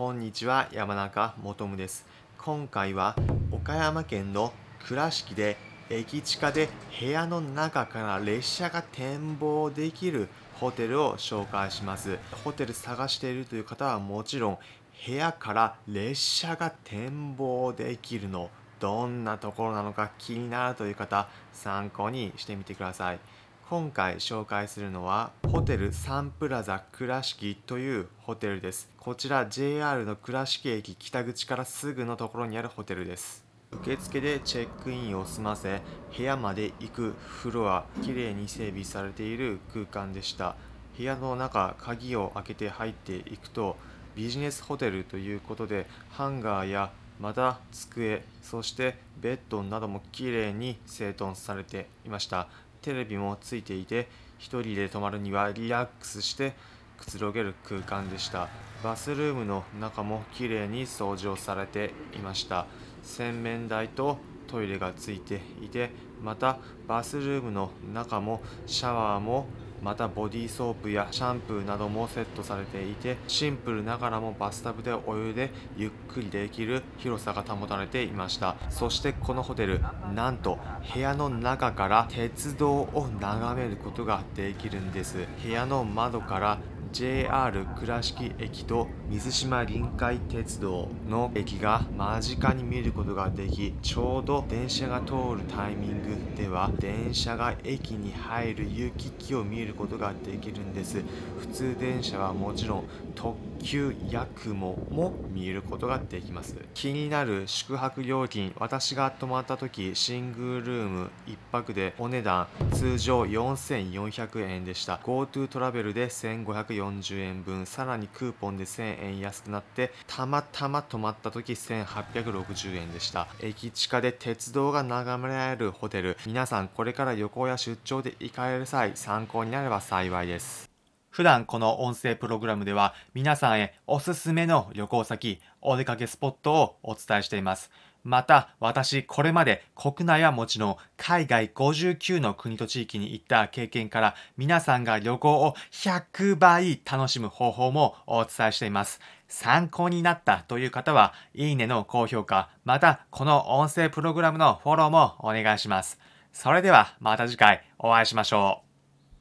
こんにちは山中もとむです。今回は岡山県の倉敷で駅地下で部屋の中から列車が展望できるホテルを紹介します。ホテル探しているという方はもちろん部屋から列車が展望できるのどんなところなのか気になるという方参考にしてみてください。今回紹介するのはホテルサンプラザ倉敷というホテルです。こちら JR の倉敷駅北口からすぐのところにあるホテルです。受付でチェックインを済ませ部屋まで行くフロアきれいに整備されている空間でした。部屋の中鍵を開けて入っていくとビジネスホテルということでハンガーやまた机そしてベッドなどもきれいに整頓されていました。テレビもついていて1人で泊まるにはリラックスしてくつろげる空間でした。バスルームの中もきれいに掃除をされていました。洗面台とトイレがついていてまたバスルームの中もシャワーもまたボディーソープやシャンプーなどもセットされていてシンプルながらもバスタブでお湯でゆっくりできる広さが保たれていました。そしてこのホテルなんと部屋の中から鉄道を眺めることができるんです。部屋の窓から JR 倉敷駅と水島臨海鉄道の駅が間近に見ることができちょうど電車が通るタイミングでは電車が駅に入る行き来を見ることができるんです。普通電車はもちろん特急やくもも見ることができます。気になる宿泊料金私が泊まった時シングルルーム1泊でお値段通常4400円でした。GoTo トラベルで1540 40円分さらにクーポンで1000円安くなってたまたま泊まった時1860円でした。駅地下で鉄道が眺められるホテル。皆さんこれから旅行や出張で行かれる際参考になれば幸いです。普段この音声プログラムでは皆さんへおすすめの旅行先、お出かけスポットをお伝えしています。また、私、これまで国内はもちろん海外59の国と地域に行った経験から皆さんが旅行を100倍楽しむ方法もお伝えしています。参考になったという方は、いいねの高評価、またこの音声プログラムのフォローもお願いします。それではまた次回お会いしましょう。